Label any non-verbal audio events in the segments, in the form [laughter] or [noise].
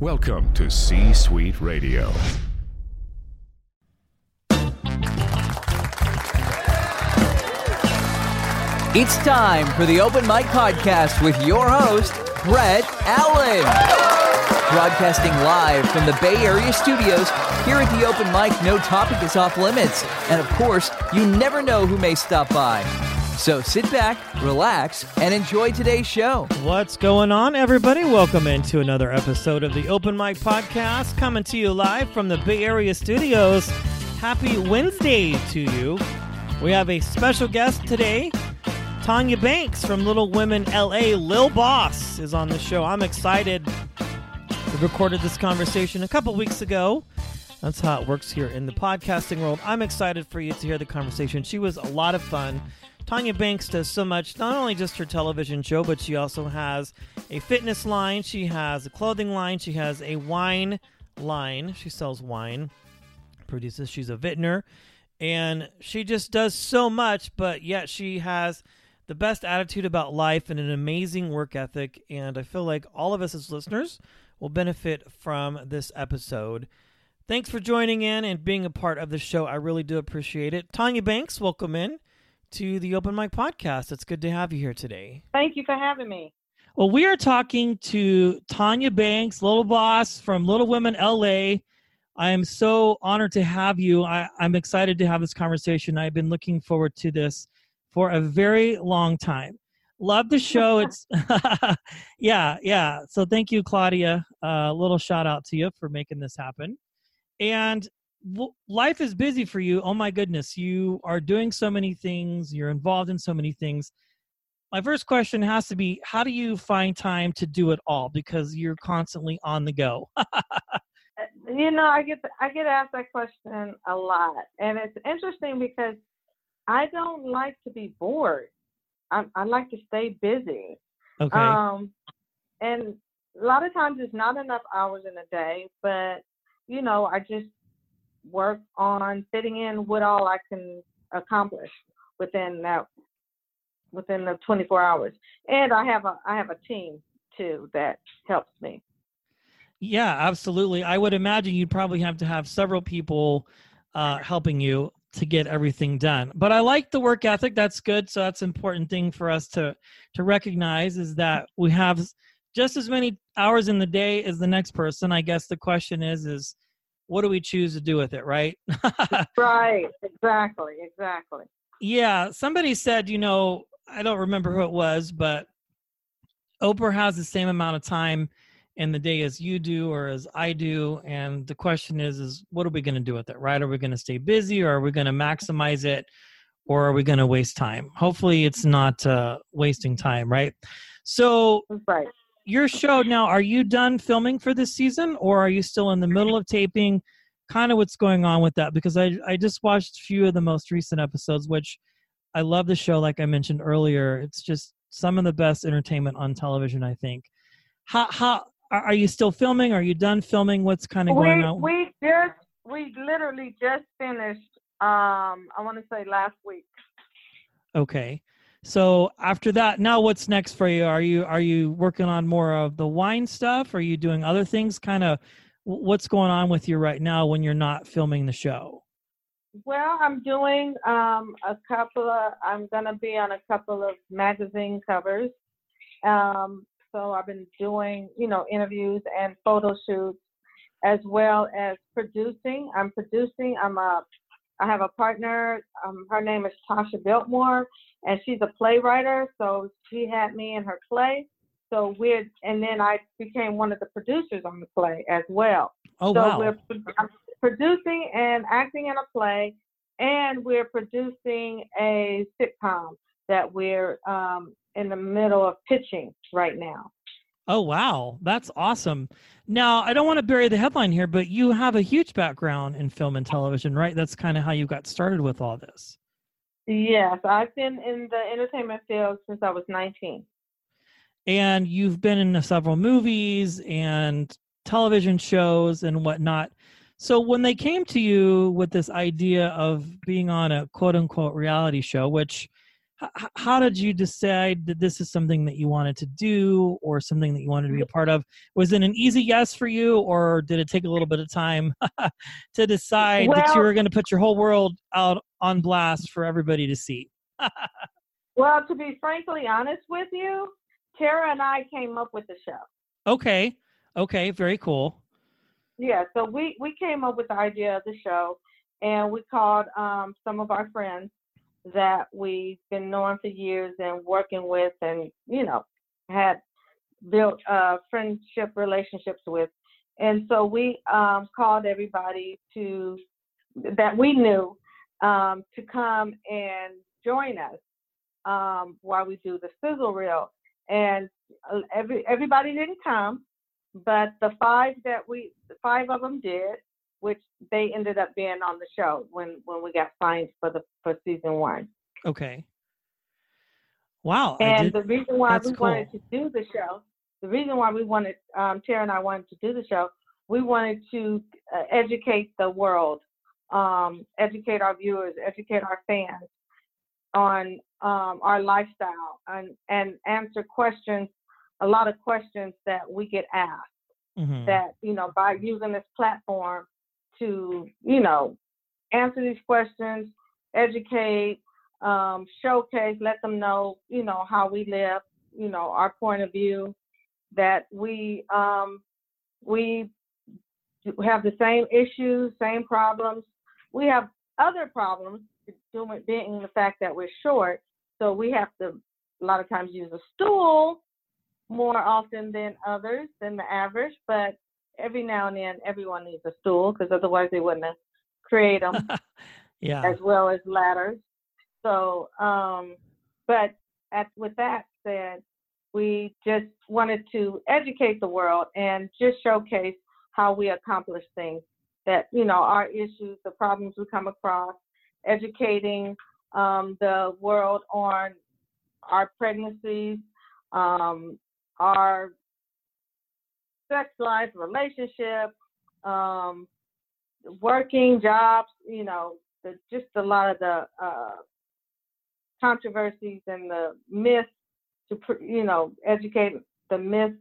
Welcome to C Suite Radio. It's time for the Open Mic Podcast with your host, Brett Allen. Broadcasting live from the Bay Area studios, here at the Open Mic, no topic is off limits. And of course, you never know who may stop by. So sit back, relax, and enjoy today's show. What's going on, everybody? Welcome into another episode of the Open Mic Podcast, coming to you live from the Bay Area studios. Happy Wednesday to you. We have a special guest today. Tonya Banks from Little Women LA. Lil Boss is on the show. I'm excited. We recorded this conversation a couple weeks ago. That's how it works here in the podcasting world. I'm excited for you to hear the conversation. She was a lot of fun. Tonya Banks does so much, not only just her television show, but she also has a fitness line, she has a clothing line, she has a wine line. She sells wine, produces, she's a vintner, and she just does so much, but yet she has the best attitude about life and an amazing work ethic. And I feel like all of us as listeners will benefit from this episode. Thanks for joining in and being a part of the show. I really do appreciate it. Tonya Banks, welcome in to the Open Mic Podcast. It's good to have you here today. Thank you for having me. Well, we are talking to Tonya Banks, Little Boss from Little Women LA. I am so honored to have you. I, am excited to have this conversation. I've been looking forward to this for a very long time. Love the show. [laughs] It's [laughs] yeah, yeah. So thank you, Claudia. A uh, little shout out to you for making this happen. And life is busy for you. Oh my goodness, you are doing so many things. You're involved in so many things. My first question has to be how do you find time to do it all because you're constantly on the go? you know, I get I get asked that question a lot. And it's interesting because I don't like to be bored. I, I like to stay busy. Okay. Um, and a lot of times it's not enough hours in a day, but you know, I just work on fitting in what all I can accomplish within that within the 24 hours. And I have a I have a team too that helps me. Yeah, absolutely. I would imagine you'd probably have to have several people uh, helping you to get everything done. But I like the work ethic. That's good. So that's an important thing for us to to recognize is that we have just as many hours in the day as the next person. I guess the question is is what do we choose to do with it, right? [laughs] right, exactly, exactly. Yeah, somebody said, you know, I don't remember who it was, but Oprah has the same amount of time in the day as you do or as I do, and the question is, is what are we going to do with it, right? Are we going to stay busy, or are we going to maximize it, or are we going to waste time? Hopefully, it's not uh, wasting time, right? So, right your show now, are you done filming for this season or are you still in the middle of taping? Kind of what's going on with that because I I just watched a few of the most recent episodes, which I love the show. Like I mentioned earlier, it's just some of the best entertainment on television. I think. How how are you still filming? Are you done filming? What's kind of going we, on? We just we literally just finished. Um, I want to say last week. Okay. So after that, now what's next for you? Are you are you working on more of the wine stuff? Are you doing other things? Kind of what's going on with you right now when you're not filming the show? Well, I'm doing um, a couple of. I'm gonna be on a couple of magazine covers. Um, so I've been doing, you know, interviews and photo shoots, as well as producing. I'm producing. I'm a. I have a partner. Um, her name is Tasha Biltmore, and she's a playwright, so she had me in her play. So we're, and then I became one of the producers on the play as well. Oh so wow! we're producing and acting in a play, and we're producing a sitcom that we're um, in the middle of pitching right now. Oh wow, that's awesome. Now, I don't want to bury the headline here, but you have a huge background in film and television, right? That's kind of how you got started with all this. Yes, I've been in the entertainment field since I was 19. And you've been in several movies and television shows and whatnot. So when they came to you with this idea of being on a quote unquote reality show, which H- how did you decide that this is something that you wanted to do or something that you wanted to be a part of? Was it an easy yes for you, or did it take a little bit of time [laughs] to decide well, that you were going to put your whole world out on blast for everybody to see? well, to be frankly honest with you, Terra and I came up with the show. Okay. Okay. Very cool. Yeah. So we we came up with the idea of the show, and we called um, some of our friends that we've been knowing for years and working with, and you know, had built uh, friendship relationships with. And so we um, called everybody to that we knew um, to come and join us um, while we do the sizzle reel. And uh, every everybody didn't come, but the five that we, five of them did, which they ended up being on the show when when we got signed for the for season one. Okay. Wow. And the reason why we cool. wanted to do the show, the reason why we wanted um, Terra and I wanted to do the show, we wanted to uh, educate the world, um, educate our viewers, educate our fans on um, our lifestyle, and and answer questions, a lot of questions that we get asked. Mm-hmm. That you know, by using this platform, to, you know, answer these questions, educate, um, showcase, let them know, you know, how we live, you know, our point of view, that we um, we have the same issues, same problems. We have other problems, being the fact that we're short, so we have to a lot of times use a stool more often than others than the average, but every now and then everyone needs a stool because otherwise they wouldn't have created them [laughs] yeah. as well as ladders. So um but at, with that said we just wanted to educate the world and just showcase how we accomplish things that you know our issues the problems we come across educating um, the world on our pregnancies um, our sex life, relationship, um, working jobs, you know, the, just a lot of the uh, controversies and the myths to, you know, educate the myths,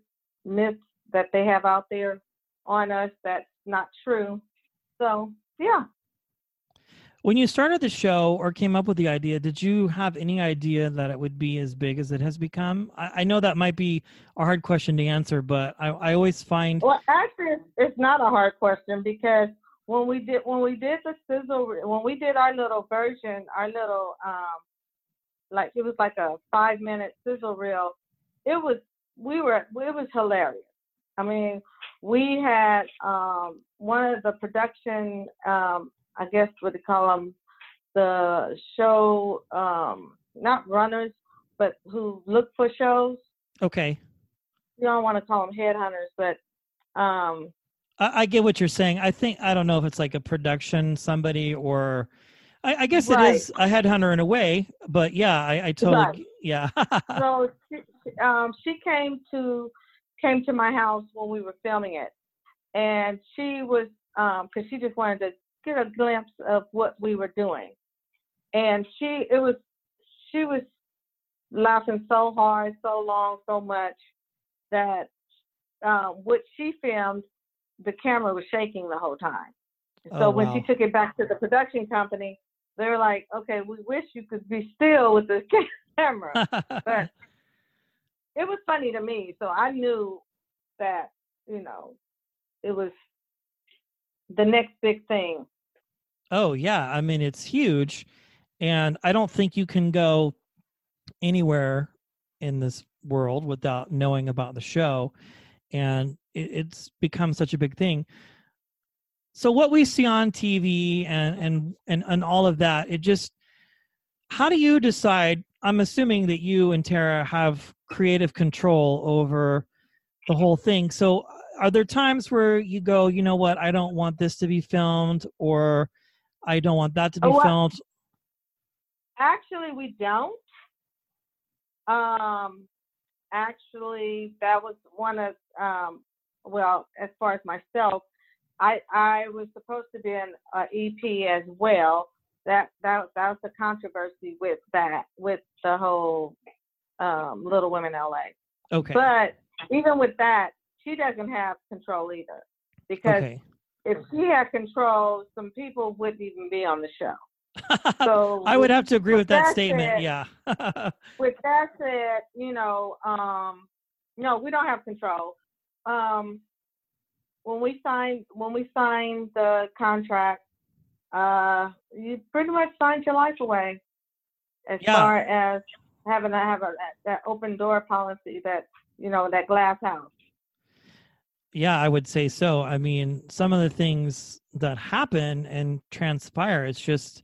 myths that they have out there on us that's not true. So, yeah, when you started the show or came up with the idea, did you have any idea that it would be as big as it has become? I, I know that might be a hard question to answer, but I, I always find. Well, actually, it's not a hard question because when we did when we did the sizzle when we did our little version, our little um, like it was like a five minute sizzle reel. It was we were it was hilarious. I mean, we had um, one of the production um, I guess what they call them, the show, um, not runners, but who look for shows. Okay. You don't want to call them headhunters, but um, I, I, get what you're saying. I think I don't know if it's like a production somebody or I, I guess right. it is a headhunter in a way, but yeah, I, I totally right. yeah. [laughs] so she, um, she came to came to my house when we were filming it, and she was because um, she just wanted to get a glimpse of what we were doing. And she, it was, she was laughing so hard, so long, so much that um, what she filmed, the camera was shaking the whole time. So oh, when wow. she took it back to the production company, they were like, "Okay, we wish you could be still with the [laughs] camera," but [laughs] it was funny to me. So I knew that you know it was the next big thing. Oh yeah, I mean it's huge, and I don't think you can go anywhere in this world without knowing about the show, and it, it's become such a big thing. So what we see on TV and and and and all of that, it just how do you decide? I'm assuming that you and Terra have creative control over the whole thing. So are there times where you go, you know what, I don't want this to be filmed, or I don't want that to be oh, filmed? Actually, we don't. Um, actually, that was one of um, well, as far as myself, I I was supposed to be an uh, EP as well. That that that was the controversy with that with the whole um, Little Women LA. Okay. But even with that, she doesn't have control either because okay. if she had control, some people wouldn't even be on the show. So [laughs] I would have to agree with that that statement. said- Yeah. [laughs] with that said, you know, um, no, we don't have control. Um, when we signed when we signed the contract, uh, you pretty much signed your life away, as Yeah. far as having to have a that, open door policy, that you know, that glass house. Yeah, I would say so. I mean, some of the things that happen and transpire, it's just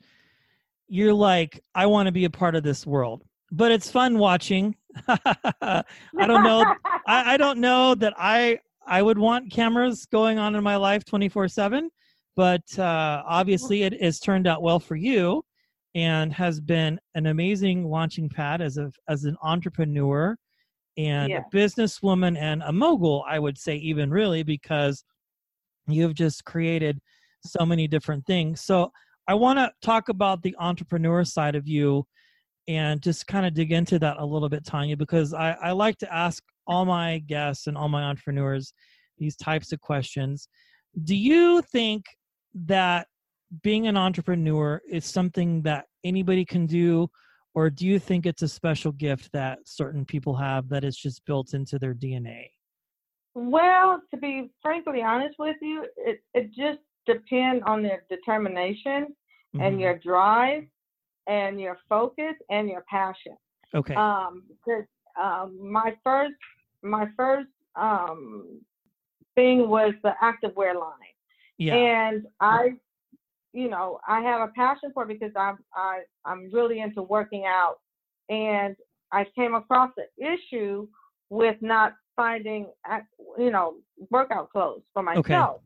you're like, I want to be a part of this world. But it's fun watching. [laughs] I don't know. I, I don't know that I I would want cameras going on in my life 24/7, but uh, obviously it has turned out well for you and has been an amazing launching pad as a as an entrepreneur and Yeah. a businesswoman and a mogul, I would say even really because you've just created so many different things. So I want to talk about the entrepreneur side of you and just kind of dig into that a little bit, Tonya, because I, I like to ask all my guests and all my entrepreneurs these types of questions. Do you think that being an entrepreneur is something that anybody can do, or do you think it's a special gift that certain people have that is just built into their DNA? Well, to be frankly honest with you, it, it just depends on their determination and Mhm. your drive and your focus and your passion. okay, Um, because um, my first my first um thing was the activewear line, yeah, and I, you know, I have a passion for it because I'm I I'm really into working out, and I came across the issue with not finding, you know, workout clothes for myself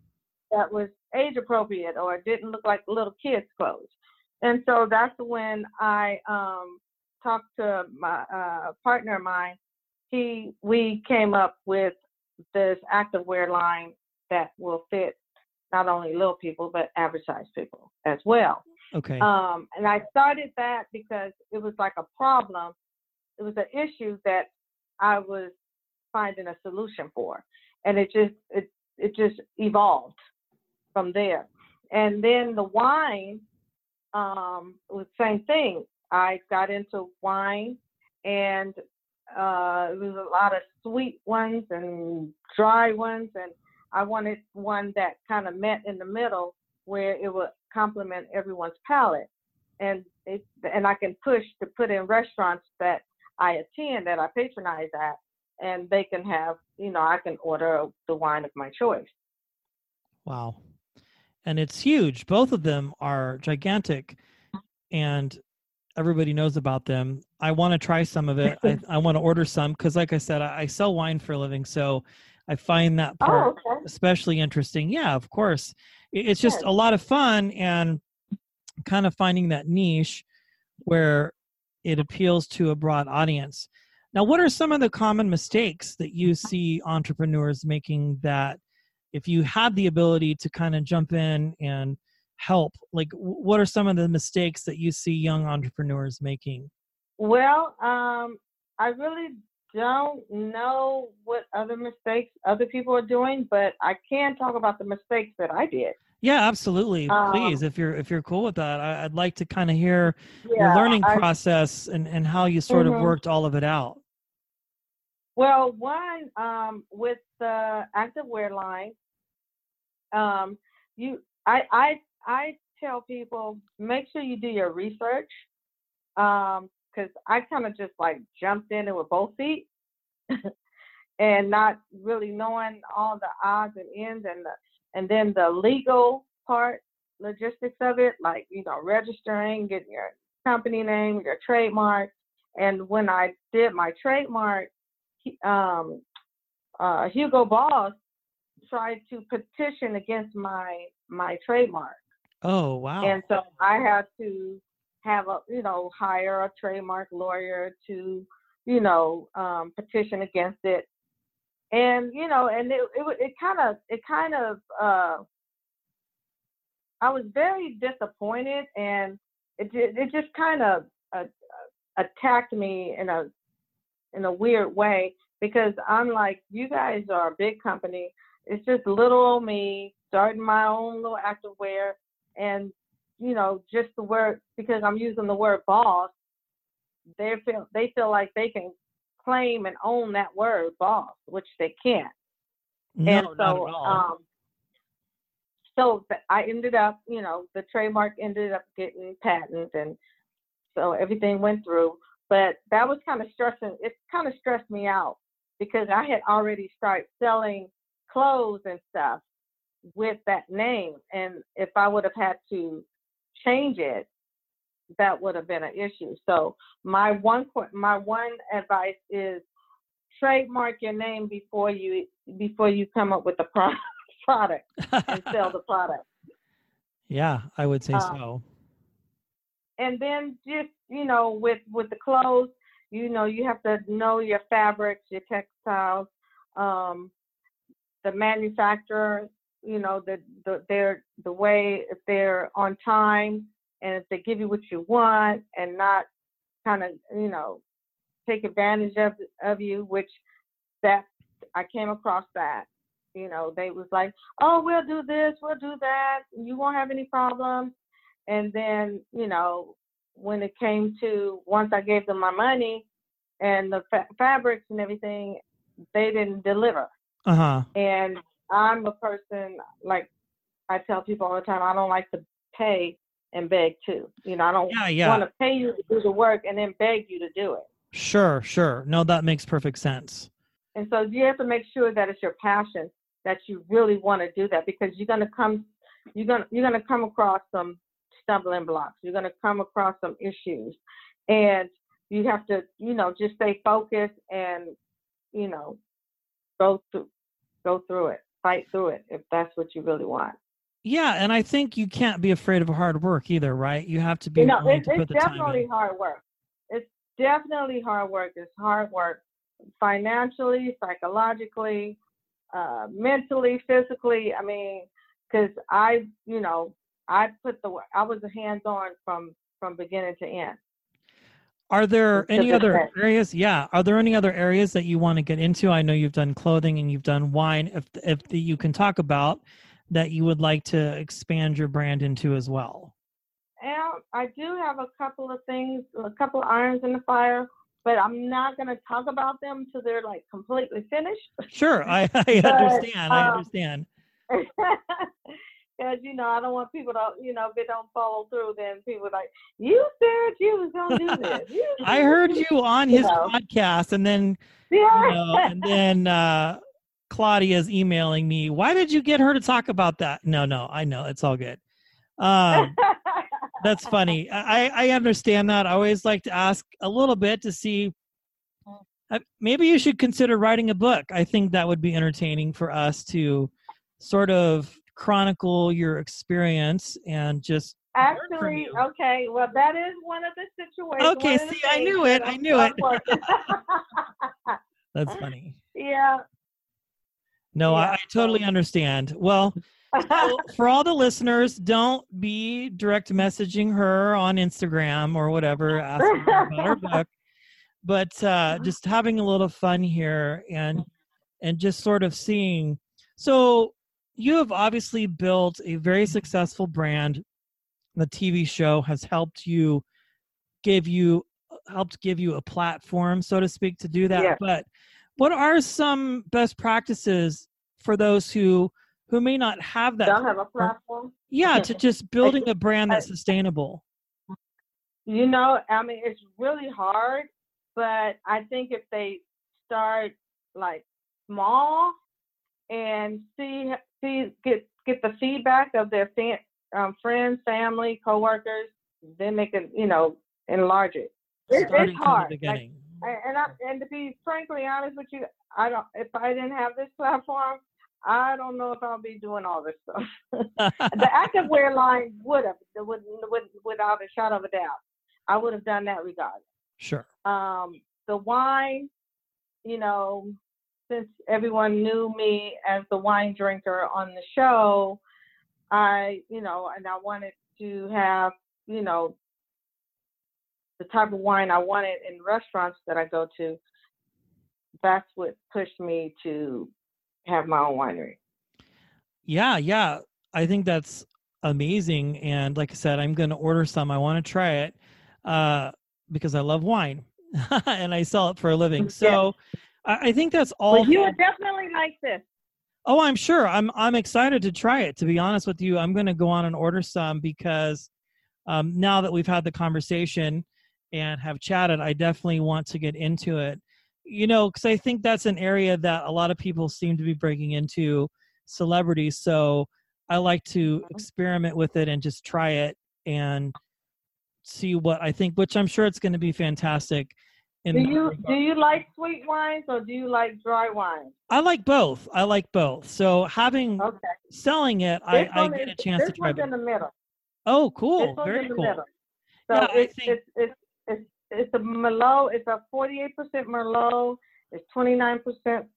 that was age appropriate or didn't look like little kids' clothes. And so that's when I um, talked to my uh, partner of mine. He we came up with this activewear line that will fit not only little people but average sized people as well. okay, Um, and I started that because it was like a problem. It was an issue that I was finding a solution for, and it just it it just evolved from there. And then the wine um, was the same thing. I got into wine, and uh, it was a lot of sweet ones and dry ones, and I wanted one that kind of met in the middle where it would complement everyone's palate. And it, and I can push to put in restaurants that I attend that I patronize at, and they can have, you know, I can order the wine of my choice. wow, and it's huge. Both of them are gigantic, and everybody knows about them. I want to try some of it. I, [laughs] I want to order some because, like I said, I, I sell wine for a living, so I find that part Oh, okay. especially interesting. Yeah, of course. It's just a lot of fun and kind of finding that niche where it appeals to a broad audience. Now, what are some of the common mistakes that you see entrepreneurs making that if you had the ability to kind of jump in and help, like what are some of the mistakes that you see young entrepreneurs making? Well, um, I really don't know what other mistakes other people are doing, but I can talk about the mistakes that I did. Yeah, absolutely. Um, Please, if you're if you're cool with that, I, I'd like to kind of hear your learning I- process and, and how you sort of Mhm. worked all of it out. Well, one um, with the activewear line, um, you, I, I, I tell people make sure you do your research, because I kind of just like jumped in it with both feet, [laughs] and not really knowing all the odds and ends and the, and then the legal part, logistics of it, like you know registering, getting your company name, your trademark, and when I did my trademark um, uh, Hugo Boss tried to petition against my my trademark, Oh wow. and so I had to have a you know hire a trademark lawyer to you know um, petition against it, and you know and it it, kind of it kind of uh, I was very disappointed and it it just kind of uh, attacked me in a in a weird way because I'm like, you guys are a big company. It's just little old me starting my own little activewear, and you know, just the word because I'm using the word boss, they feel they feel like they can claim and own that word boss, which they can't. No, and not so, at all. um, so I ended up, you know, the trademark ended up getting patent, and so everything went through. But that was kind of stressing. It kind of stressed me out because I had already started selling clothes and stuff with that name, and if I would have had to change it, that would have been an issue. So my one my one advice is trademark your name before you before you come up with the pro- [laughs] product and sell the [laughs] product. yeah, I would say Um, so. And then just you know with with the clothes, you know you have to know your fabrics, your textiles, um, the manufacturer. You know the the their the way if they're on time and if they give you what you want and not kind of you know take advantage of of you, which that I came across that. You know, they was like, "Oh, we'll do this, we'll do that. You won't have any problems." And then, you know, when it came to once I gave them my money and the fa- fabrics and everything, they didn't deliver. Uh huh. And I'm a person like I tell people all the time, I don't like to pay and beg too. You know, I don't Yeah, yeah. want to pay you to do the work and then beg you to do it. Sure, sure. No, that makes perfect sense. And so you have to make sure that it's your passion that you really want to do that because you're gonna come you're gonna you're gonna come across some stumbling blocks. You're gonna come across some issues. And you have to, you know, just stay focused and, you know, go through go through it. Fight through it if that's what you really want. Yeah, and I think you can't be afraid of hard work either, right? You have to be You know, willing it, to put it's the time definitely hard work. It's definitely hard work. It's hard work financially, psychologically, uh, mentally, physically. I mean, because I, you know, I put the. I was hands on from from beginning to end. Are there to any other day. areas? Yeah. Are there any other areas that you want to get into? I know you've done clothing and you've done wine. If if the, you can talk about that, you would like to expand your brand into as well. And I do have a couple of things, a couple of irons in the fire, but I'm not going to talk about them till they're like completely finished. Sure, I, [laughs] I [laughs] But, understand. I um, understand. [laughs] Because you know, I don't want people to, you know, if they don't follow through, then people are like, "You said you was gonna do this." You [laughs] I heard you on you his know. podcast, and then [laughs] Yeah. you know, and then uh, Claudia's emailing me. Why did you get her to talk about that? No, no, I know it's all good. Um, that's funny. I I understand that. I always like to ask a little bit to see. uh, Maybe you should consider writing a book. I think that would be entertaining for us to sort of chronicle your experience and just Actually, okay. Well, that is one of the situations. Okay, see, I knew it, I knew it. that's funny. yeah. No, I, Yeah, I totally understand. Well, so [laughs] for all the listeners, don't be direct messaging her on Instagram or whatever, asking her about her book. But uh, just having a little fun here and and just sort of seeing. So you have obviously built a very successful brand. The TV show has helped you give you helped give you a platform, so to speak, to do that. But what are some best practices for those who who may not have that Don't have a platform. yeah to [laughs] just building a brand that's sustainable You know, I mean, it's really hard, but I think if they start like small and see see get get the feedback of their fa- um, friends, family, coworkers, then they can you know enlarge it. It- it's hard. Like, and and, I, and to be frankly honest with you, I don't. If I didn't have this [laughs] platform, I don't know if I'll be doing all this stuff. [laughs] the activewear line would have, would, would, without a shot of a doubt. I would have done that regardless. sure Um, the wine, you know, since everyone knew me as the wine drinker on the show, I, you know, and I wanted to have, you know, the type of wine I wanted in restaurants that I go to, that's what pushed me to have my own winery. Yeah, yeah. I think that's amazing. And like I said, I'm going to order some. I want to try it uh, because I love wine [laughs] and I sell it for a living. [laughs] So I, I think that's all. You would definitely like this. Oh, I'm sure. I'm I'm excited to try it. To be honest with you, I'm going to go on and order some because um, now that we've had the conversation and have chatted, I definitely want to get into it. You know, because I think that's an area that a lot of people seem to be breaking into celebrities. So I like to Mm-hmm. experiment with it and just try it and see what I think, which I'm sure it's going to be fantastic. Do you do you like sweet wines or do you like dry wines? I like both. I like both. So having Okay. selling it, I, I get is- a chance to this try one's both. in the middle. Oh, This cool. Very cool. middle. So Yeah, it's, think- it's it's it's it's a Merlot. It's a 48% Merlot. It's 29%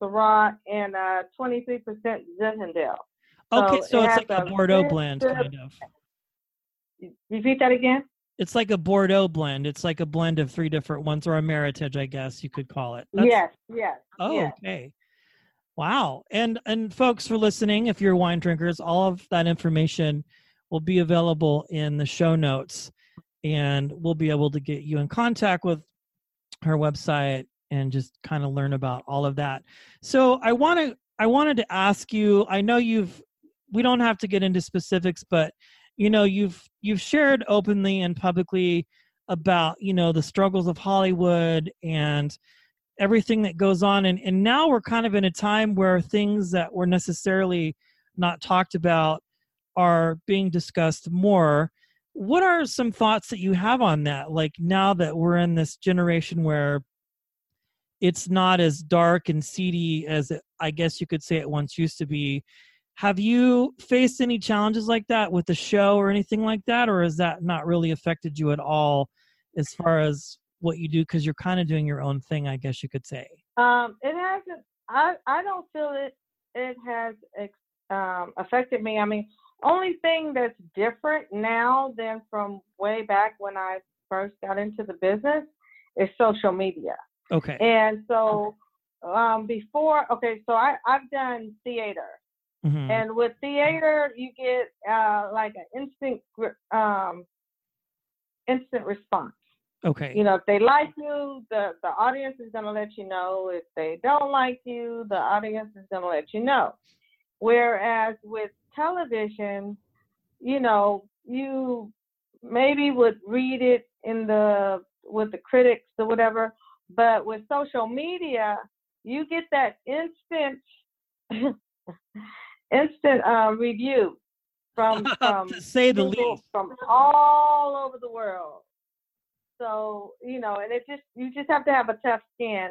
Syrah and uh 23% Zinfandel. Okay, So so it it's like a a Bordeaux blend, kind of. Repeat that again. It's like a Bordeaux blend. It's like a blend of three different ones, or a Meritage, I guess you could call it. That's- yes, yes. Oh, yes. okay. Wow. And and folks for listening, if you're wine drinkers, all of that information will be available in the show notes and we'll be able to get you in contact with her website and just kind of learn about all of that. So I want to I wanted to ask you, I know you've we don't have to get into specifics, but you know, you've you've shared openly and publicly about, you know, the struggles of Hollywood and everything that goes on. And, and now we're kind of in a time where things that were necessarily not talked about are being discussed more. What are some thoughts that you have on that? Like now that we're in this generation where it's not as dark and seedy as it, i guess you could say it once used to be have you faced any challenges like that with the show or anything like that or has that not really affected you at all as far as what you do because you're kind of doing your own thing i guess you could say Um, it hasn't. I I don't feel it. It has um, affected me. I mean, only thing that's different now than from way back when I first got into the business is social media. okay And so um, before, okay, so I I've done theater, Mhm. and with theater you get uh, like an instant um, instant response. okay You know, if they like you, the the audience is gonna let you know. If they don't like you, the audience is gonna let you know. Whereas with television, you know, you maybe would read it in the with the critics or whatever, but with social media, you get that instant [laughs] instant uh, review from [laughs] from say the least from all over the world. So, you know, and it just you just have to have a tough skin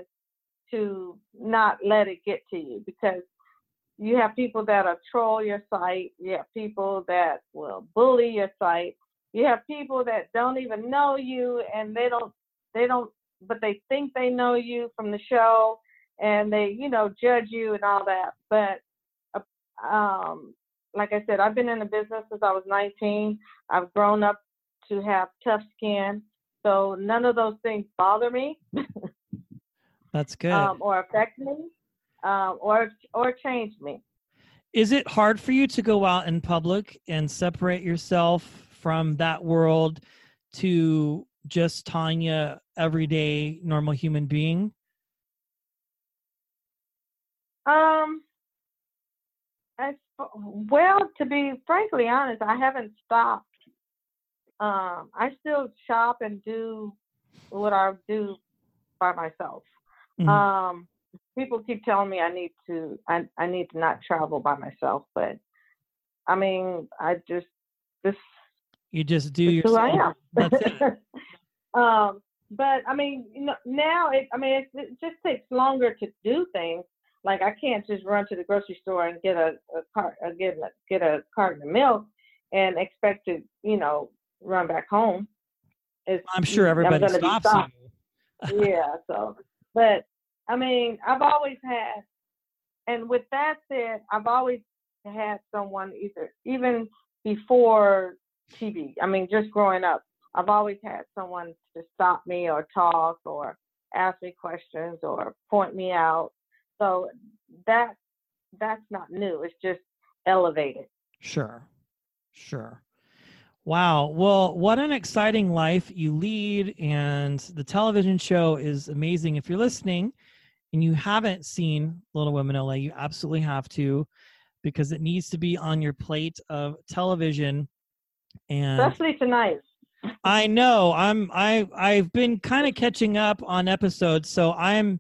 to not let it get to you because you have people that'll troll your site, you have people that will bully your site, you have people that don't even know you and they don't they don't but they think they know you from the show and they, you know, judge you and all that. But um like I said, I've been in the business since I was 19. I've grown up to have tough skin. So none of those things bother me that's [laughs] good um, or affect me um, or or change me. is it hard for you to go out in public and separate yourself from that world to just tonya everyday normal human being Um, as well, to be frankly honest, I haven't stopped. Um, I still shop and do what I do by myself. Mhm. Um, people keep telling me I need to, I, I need to not travel by myself, but I mean, I just this you just do is who I am. that's it [laughs] um, but I mean, you know, now it, I mean, it, it just takes longer to do things. Like I can't just run to the grocery store and get a, a cart, uh, get a, get a carton of milk, and expect to, you know, run back home. It's, i'm sure I'm everybody stops you yeah. So, but I mean, I've always had, and with that said, I've always had someone either even before TV. I mean, just growing up, I've always had someone to stop me or talk or ask me questions or point me out. So that that's not new. It's just elevated. Sure. Sure. Wow. Well, what an exciting life you lead. And the television show is amazing. If you're listening and you haven't seen Little Women LA, you absolutely have to because it needs to be on your plate of television. And Especially tonight. I know I'm I I've been kind of catching up on episodes, so I'm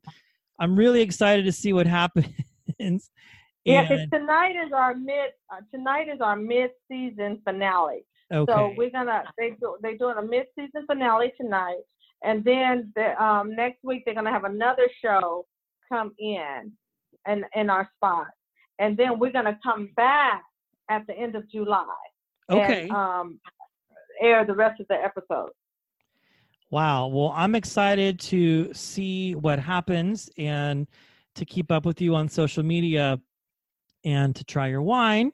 I'm really excited to see what happens. Yeah, 'cause tonight is our mid uh, tonight is our mid season finale. okay. So we're gonna they do they doing a mid season finale tonight, and then the um next week they're gonna have another show come in, and in our spot, and then we're gonna come back at the end of July. okay. And, um, air the rest of the episodes. Wow. Well, I'm excited to see what happens and to keep up with you on social media and to try your wine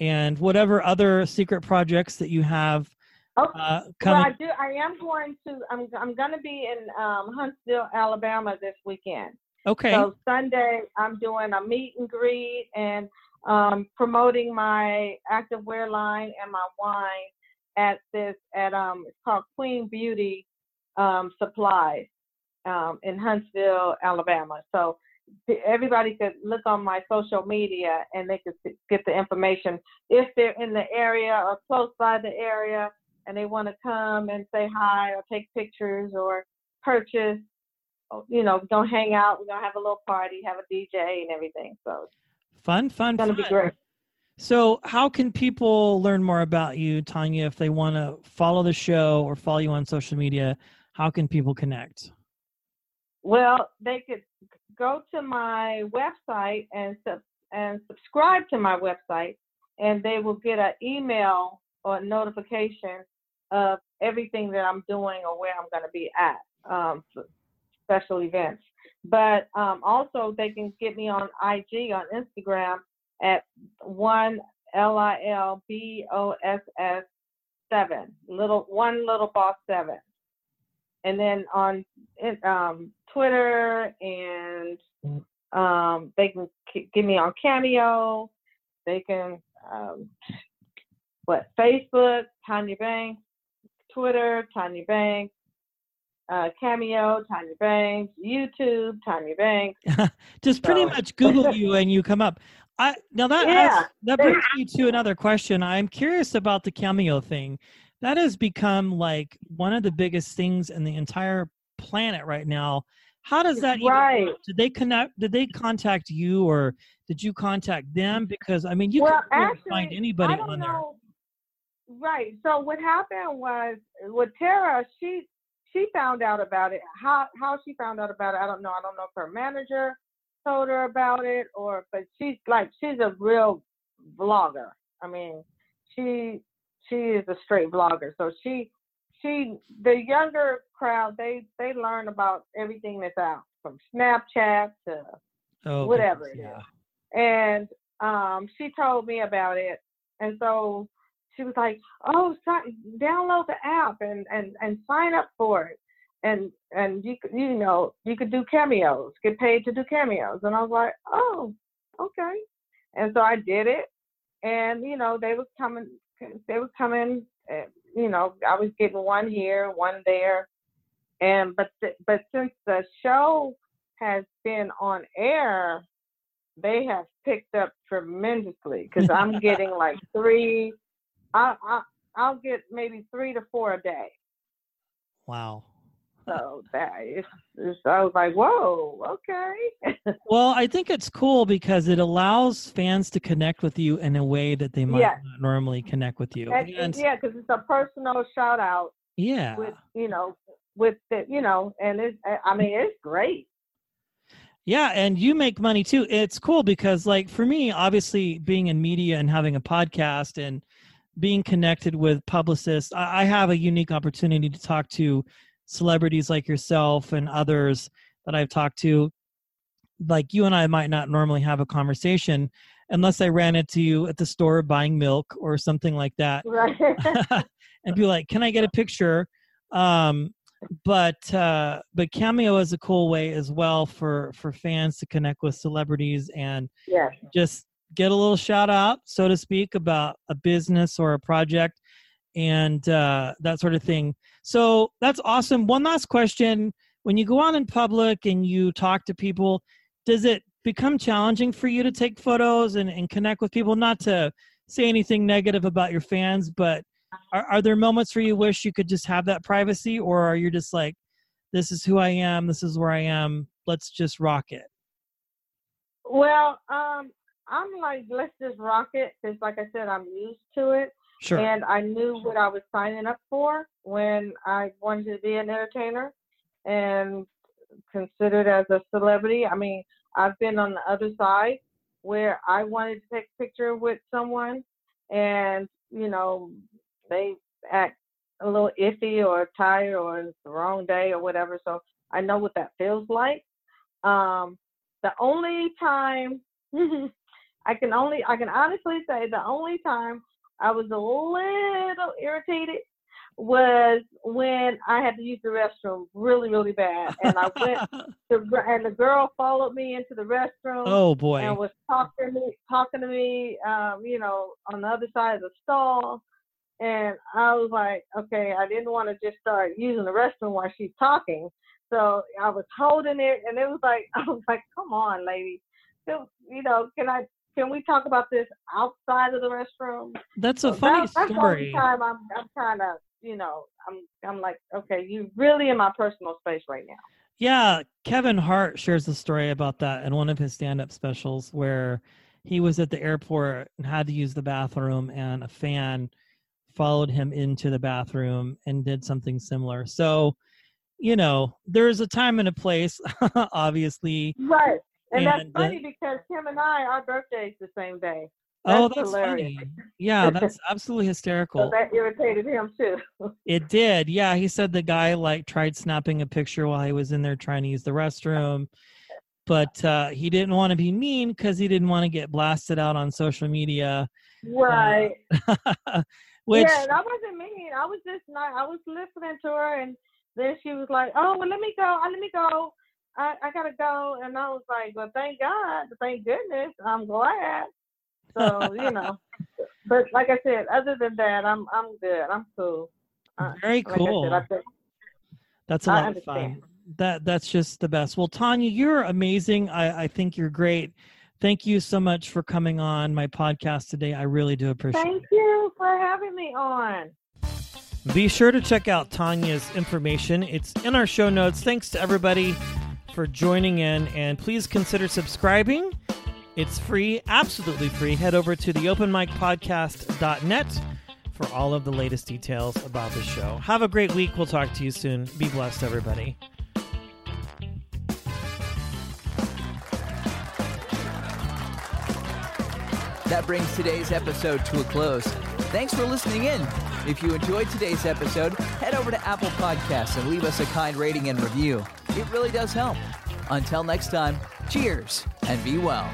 and whatever other secret projects that you have Oh, uh, Well. I do. I am going to. I'm. I'm going to be in um, Huntsville, Alabama this weekend. okay. So Sunday, I'm doing a meet and greet and um, promoting my activewear line and my wine at this at um it's called Queen Beauty um, Supplies um, in Huntsville, Alabama. So everybody could look on my social media and they could get the information if they're in the area or close by the area and they want to come and say hi or take pictures or purchase oh, you know, we're gonna hang out, we're gonna have a little party, have a DJ and everything. So fun, fun, it's gonna be great. So, how can people learn more about you, Tonya, if they want to follow the show or follow you on social media? How can people connect? Well, they could go to my website and sub- and subscribe to my website, and they will get an email or notification of everything that I'm doing or where I'm going to be at um, special events. But um, also, they can get me on IG on Instagram at one L I L B O S S seven little one little boss seven and then on um, Twitter and um, they can k- give me on Cameo. They can um, what Facebook, Tonya Banks, Twitter, Tonya Banks, uh, Cameo, Tonya Banks, YouTube, Tonya Banks. [laughs] Just pretty So- much Google you and you come up. I now that [laughs] Yeah. asks- that brings me to another question. I'm curious about the cameo thing. That has become like one of the biggest things in the entire planet right now. How does that Right. work? Did they connect? Did they contact you, or did you contact them? Because I mean, you well, can really find anybody on there. know. Right. So what happened was with Terra, she she found out about it. How how she found out about it, I don't know. I don't know if her manager told her about it or but she's like she's a real vlogger. I mean, she she is a straight vlogger. So she she the younger crowd they they learn about everything that's out from Snapchat to Oh, whatever it is. yeah. and um, she told me about it, and so she was like, "Oh, download the app and and and sign up for it, and and you you know you could do cameos, get paid to do cameos." And I was like, "Oh, okay," and so I did it, and you know they was coming, they were coming, uh, you know I was getting one here, one there, and but th- but since the show has been on air, they have picked up tremendously because I'm [laughs] getting like three. I, I I'll get maybe three to four a day. Wow. So that is, I was like, whoa, okay. [laughs] Well, I think it's cool because it allows fans to connect with you in a way that they might Yes. not normally connect with you. And- And yeah, because it's a personal shout out yeah. with you know with the you know, and it's I mean it's great. Yeah, and you make money too. It's cool because like for me, obviously being in media and having a podcast and being connected with publicists, I, I have a unique opportunity to talk to celebrities like yourself and others that I've talked to. Like you and I might not normally have a conversation. unless I ran into you at the store buying milk or something like that. Right. [laughs] [laughs] and be like, "Can I get a picture?" Um, but uh, but Cameo is a cool way as well for for fans to connect with celebrities and yes. just get a little shout out, so to speak, about a business or a project and uh, that sort of thing. So that's awesome. One last question: When you go out in public and you talk to people, does it become challenging for you to take photos and, and connect with people? Not to say anything negative about your fans, but are, are there moments where you wish you could just have that privacy, or are you just like, this is who I am, this is where I am, let's just rock it? Well, um, I'm like, let's just rock it because, like I said, I'm used to it. Sure. And I knew what I was signing up for when I wanted to be an entertainer and considered as a celebrity. I mean, I've been on the other side where I wanted to take a picture with someone and, you know, they act a little iffy or tired or it's the wrong day or whatever. So I know what that feels like. Um, the only time [laughs] I can only I can honestly say the only time I was a little irritated was when I had to use the restroom really, really bad, and I went [laughs] to, and the girl followed me into the restroom. Oh boy! And was talking to me, talking to me, um, you know, on the other side of the stall, and I was like, okay, I didn't want to just start using the restroom while she's talking, so I was holding it, and it was like, [laughs] I was like, come on, lady, you know, can I can we talk about this outside of the restroom? That's a funny that, story. That's the time I'm I'm kind of you know I'm I'm like okay you're really in my personal space right now. Yeah, Kevin Hart shares a story about that in one of his stand-up specials where he was at the airport and had to use the bathroom and a fan followed him into the bathroom and did something similar. So, you know, there's a time and a place, [laughs] obviously. Right. And, and that's funny uh, because him and I, our birthday's the same day. Oh, that's oh, that's hilarious. funny. Yeah, [laughs] that's absolutely hysterical. so that irritated him too. it did. Yeah, he said the guy like tried snapping a picture while he was in there trying to use the restroom, but uh, he didn't want to be mean because he didn't want to get blasted out on social media. Right. Uh, [laughs] which, yeah, that wasn't mean. I was just not. I was listening to her, and then she was like, "Oh, well, let me go. Uh, let me go." I, I gotta go. And I was like, well, thank God, thank goodness, I'm glad. So, you know, [laughs] but like I said, other than that, I'm, I'm good. I'm cool. Very cool. Like said, that's a lot of fun. That that's just the best. Well, Tonya, you're amazing. I, I think you're great. Thank you so much for coming on my podcast today. I really do appreciate Thank it. Thank you for having me on. Be sure to check out Tonya's information. It's in our show notes. Thanks to everybody for joining in, and please consider subscribing. It's free, absolutely free. Head over to the openmicpodcast.net for all of the latest details about the show. Have a great week. We'll talk to you soon. Be blessed, everybody. That brings today's episode to a close. Thanks for listening in. If you enjoyed today's episode, head over to Apple Podcasts and leave us a kind rating and review. It really does help. Until next time, cheers and be well.